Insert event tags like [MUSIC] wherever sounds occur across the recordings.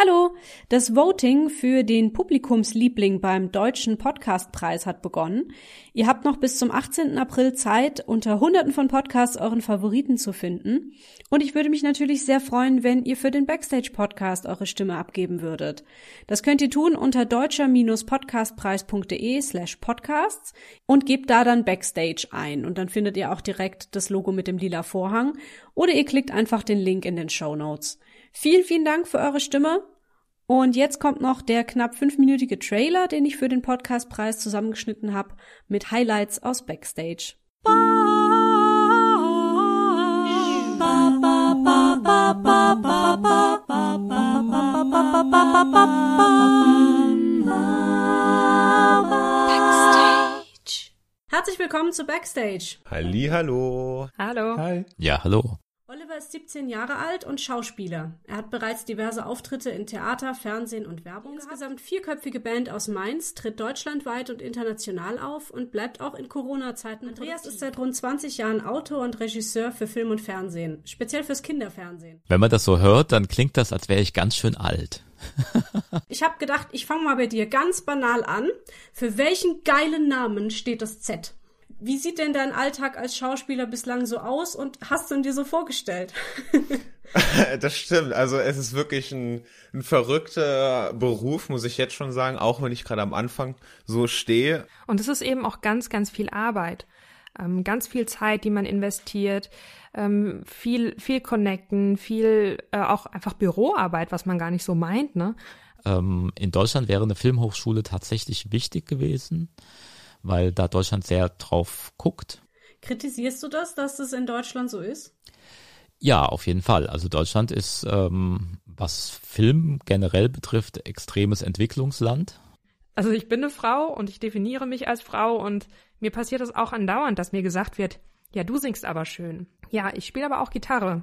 Hallo, das Voting für den Publikumsliebling beim Deutschen Podcastpreis hat begonnen. Ihr habt noch bis zum 18. April Zeit, unter Hunderten von Podcasts euren Favoriten zu finden. Und ich würde mich natürlich sehr freuen, wenn ihr für den Backstage Podcast eure Stimme abgeben würdet. Das könnt ihr tun unter deutscher-podcastpreis.de slash podcasts und gebt da dann Backstage ein. Und dann findet ihr auch direkt das Logo mit dem lila Vorhang. Oder ihr klickt einfach den Link in den Show Notes. Vielen, vielen Dank für eure Stimme. Und jetzt kommt noch der knapp fünfminütige Trailer, den ich für den Podcastpreis zusammengeschnitten habe, mit Highlights aus Backstage. Backstage. Herzlich willkommen zu Backstage. Halli, hallo. Hallo. Hi. Ja, hallo. Oliver ist 17 Jahre alt und Schauspieler. Er hat bereits diverse Auftritte in Theater, Fernsehen und Werbung. Die insgesamt vierköpfige Band aus Mainz tritt deutschlandweit und international auf und bleibt auch in Corona-Zeiten. Andreas ist seit rund 20 Jahren Autor und Regisseur für Film und Fernsehen, speziell fürs Kinderfernsehen. Wenn man das so hört, dann klingt das, als wäre ich ganz schön alt. [LAUGHS] ich habe gedacht, ich fange mal bei dir ganz banal an. Für welchen geilen Namen steht das Z? Wie sieht denn dein Alltag als Schauspieler bislang so aus und hast du ihn dir so vorgestellt? [LAUGHS] [LAUGHS] das stimmt. Also es ist wirklich ein, ein verrückter Beruf, muss ich jetzt schon sagen, auch wenn ich gerade am Anfang so stehe. Und es ist eben auch ganz, ganz viel Arbeit. Ähm, ganz viel Zeit, die man investiert, ähm, viel, viel connecten, viel äh, auch einfach Büroarbeit, was man gar nicht so meint, ne? Ähm, in Deutschland wäre eine Filmhochschule tatsächlich wichtig gewesen weil da Deutschland sehr drauf guckt. Kritisierst du das, dass das in Deutschland so ist? Ja, auf jeden Fall. Also Deutschland ist, ähm, was Film generell betrifft, extremes Entwicklungsland. Also ich bin eine Frau und ich definiere mich als Frau und mir passiert das auch andauernd, dass mir gesagt wird, ja, du singst aber schön. Ja, ich spiele aber auch Gitarre.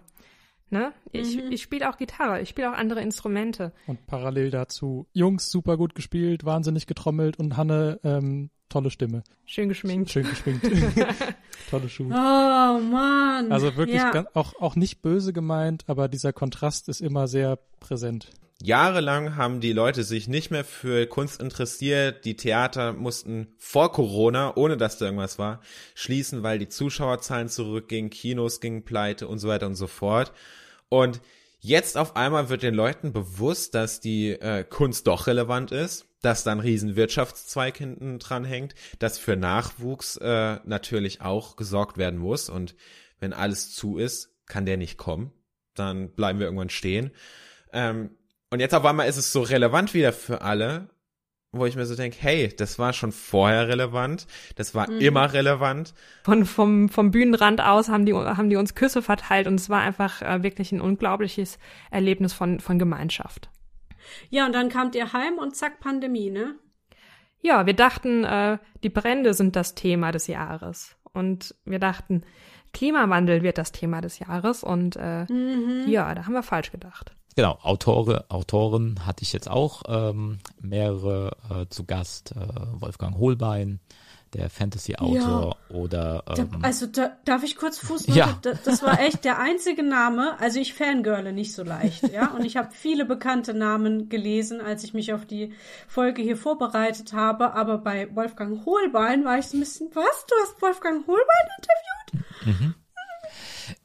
Ne? Ich, mhm. ich spiele auch Gitarre, ich spiele auch andere Instrumente. Und parallel dazu, Jungs super gut gespielt, wahnsinnig getrommelt und Hanne ähm, tolle Stimme. Schön geschminkt. Schön geschminkt. [LAUGHS] tolle Schuhe. Oh Mann. Also wirklich ja. ganz, auch, auch nicht böse gemeint, aber dieser Kontrast ist immer sehr präsent. Jahrelang haben die Leute sich nicht mehr für Kunst interessiert. Die Theater mussten vor Corona, ohne dass da irgendwas war, schließen, weil die Zuschauerzahlen zurückgingen, Kinos gingen pleite und so weiter und so fort. Und jetzt auf einmal wird den Leuten bewusst, dass die äh, Kunst doch relevant ist dass da ein riesen Wirtschaftszweig hinten dran hängt, dass für Nachwuchs äh, natürlich auch gesorgt werden muss und wenn alles zu ist, kann der nicht kommen, dann bleiben wir irgendwann stehen. Ähm, und jetzt auf einmal ist es so relevant wieder für alle, wo ich mir so denke, hey, das war schon vorher relevant, das war mhm. immer relevant. Von vom vom Bühnenrand aus haben die haben die uns Küsse verteilt und es war einfach äh, wirklich ein unglaubliches Erlebnis von von Gemeinschaft. Ja, und dann kamt ihr heim und zack, Pandemie, ne? Ja, wir dachten, äh, die Brände sind das Thema des Jahres. Und wir dachten, Klimawandel wird das Thema des Jahres. Und äh, mhm. ja, da haben wir falsch gedacht. Genau, Autore, Autoren hatte ich jetzt auch ähm, mehrere äh, zu Gast. Äh, Wolfgang Holbein, der Fantasy-Autor ja. oder ähm, da, also da, darf ich kurz Fußnote? Ja. [LAUGHS] Das, das war echt der einzige Name. Also ich fangirle nicht so leicht, ja. Und ich habe viele bekannte Namen gelesen, als ich mich auf die Folge hier vorbereitet habe. Aber bei Wolfgang Holbein war ich so ein bisschen, was? Du hast Wolfgang Holbein interviewt? Mhm.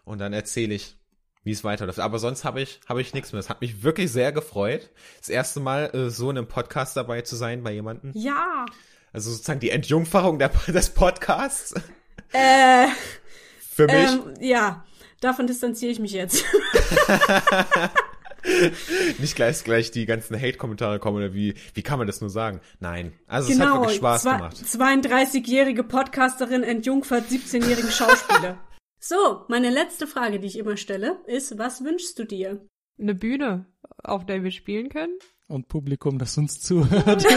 Und dann erzähle ich, wie es weiterläuft. Aber sonst habe ich habe ich nichts mehr. Es hat mich wirklich sehr gefreut, das erste Mal äh, so in einem Podcast dabei zu sein bei jemandem. Ja. Also sozusagen die Entjungferung der, [LAUGHS] des Podcasts. Äh, Für mich? Ähm, ja, davon distanziere ich mich jetzt. [LAUGHS] Nicht gleich, gleich die ganzen Hate-Kommentare kommen oder wie, wie kann man das nur sagen? Nein. Also genau, es hat wirklich Spaß gemacht. 32-jährige Podcasterin entjungfert 17-jährigen Schauspieler. So, meine letzte Frage, die ich immer stelle, ist, was wünschst du dir? Eine Bühne, auf der wir spielen können. Und Publikum, das uns zuhört. [LAUGHS]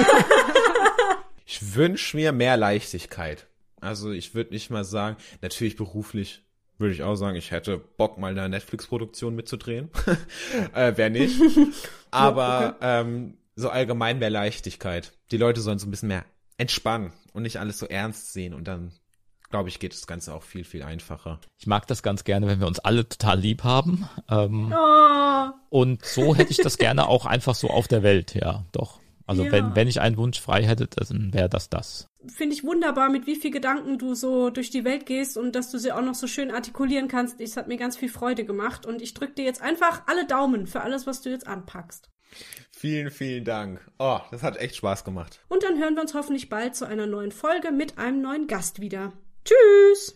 Ich wünsche mir mehr Leichtigkeit. Also ich würde nicht mal sagen, natürlich beruflich würde ich auch sagen, ich hätte Bock, mal eine Netflix-Produktion mitzudrehen. [LAUGHS] äh, Wer nicht. [LAUGHS] Aber ähm, so allgemein mehr Leichtigkeit. Die Leute sollen so ein bisschen mehr entspannen und nicht alles so ernst sehen und dann glaube ich, geht das Ganze auch viel, viel einfacher. Ich mag das ganz gerne, wenn wir uns alle total lieb haben. Ähm, Oh, und so hätte ich das gerne auch einfach so auf der Welt, ja, doch. Also Ja. wenn, wenn ich einen Wunsch frei hätte, dann wäre das das. finde ich wunderbar, mit wie viel Gedanken du so durch die Welt gehst und dass du sie auch noch so schön artikulieren kannst. Es hat mir ganz viel Freude gemacht und ich drücke dir jetzt einfach alle Daumen für alles, was du jetzt anpackst. Vielen, vielen Dank. Oh, das hat echt Spaß gemacht. Und dann hören wir uns hoffentlich bald zu einer neuen Folge mit einem neuen Gast wieder. Tschüss!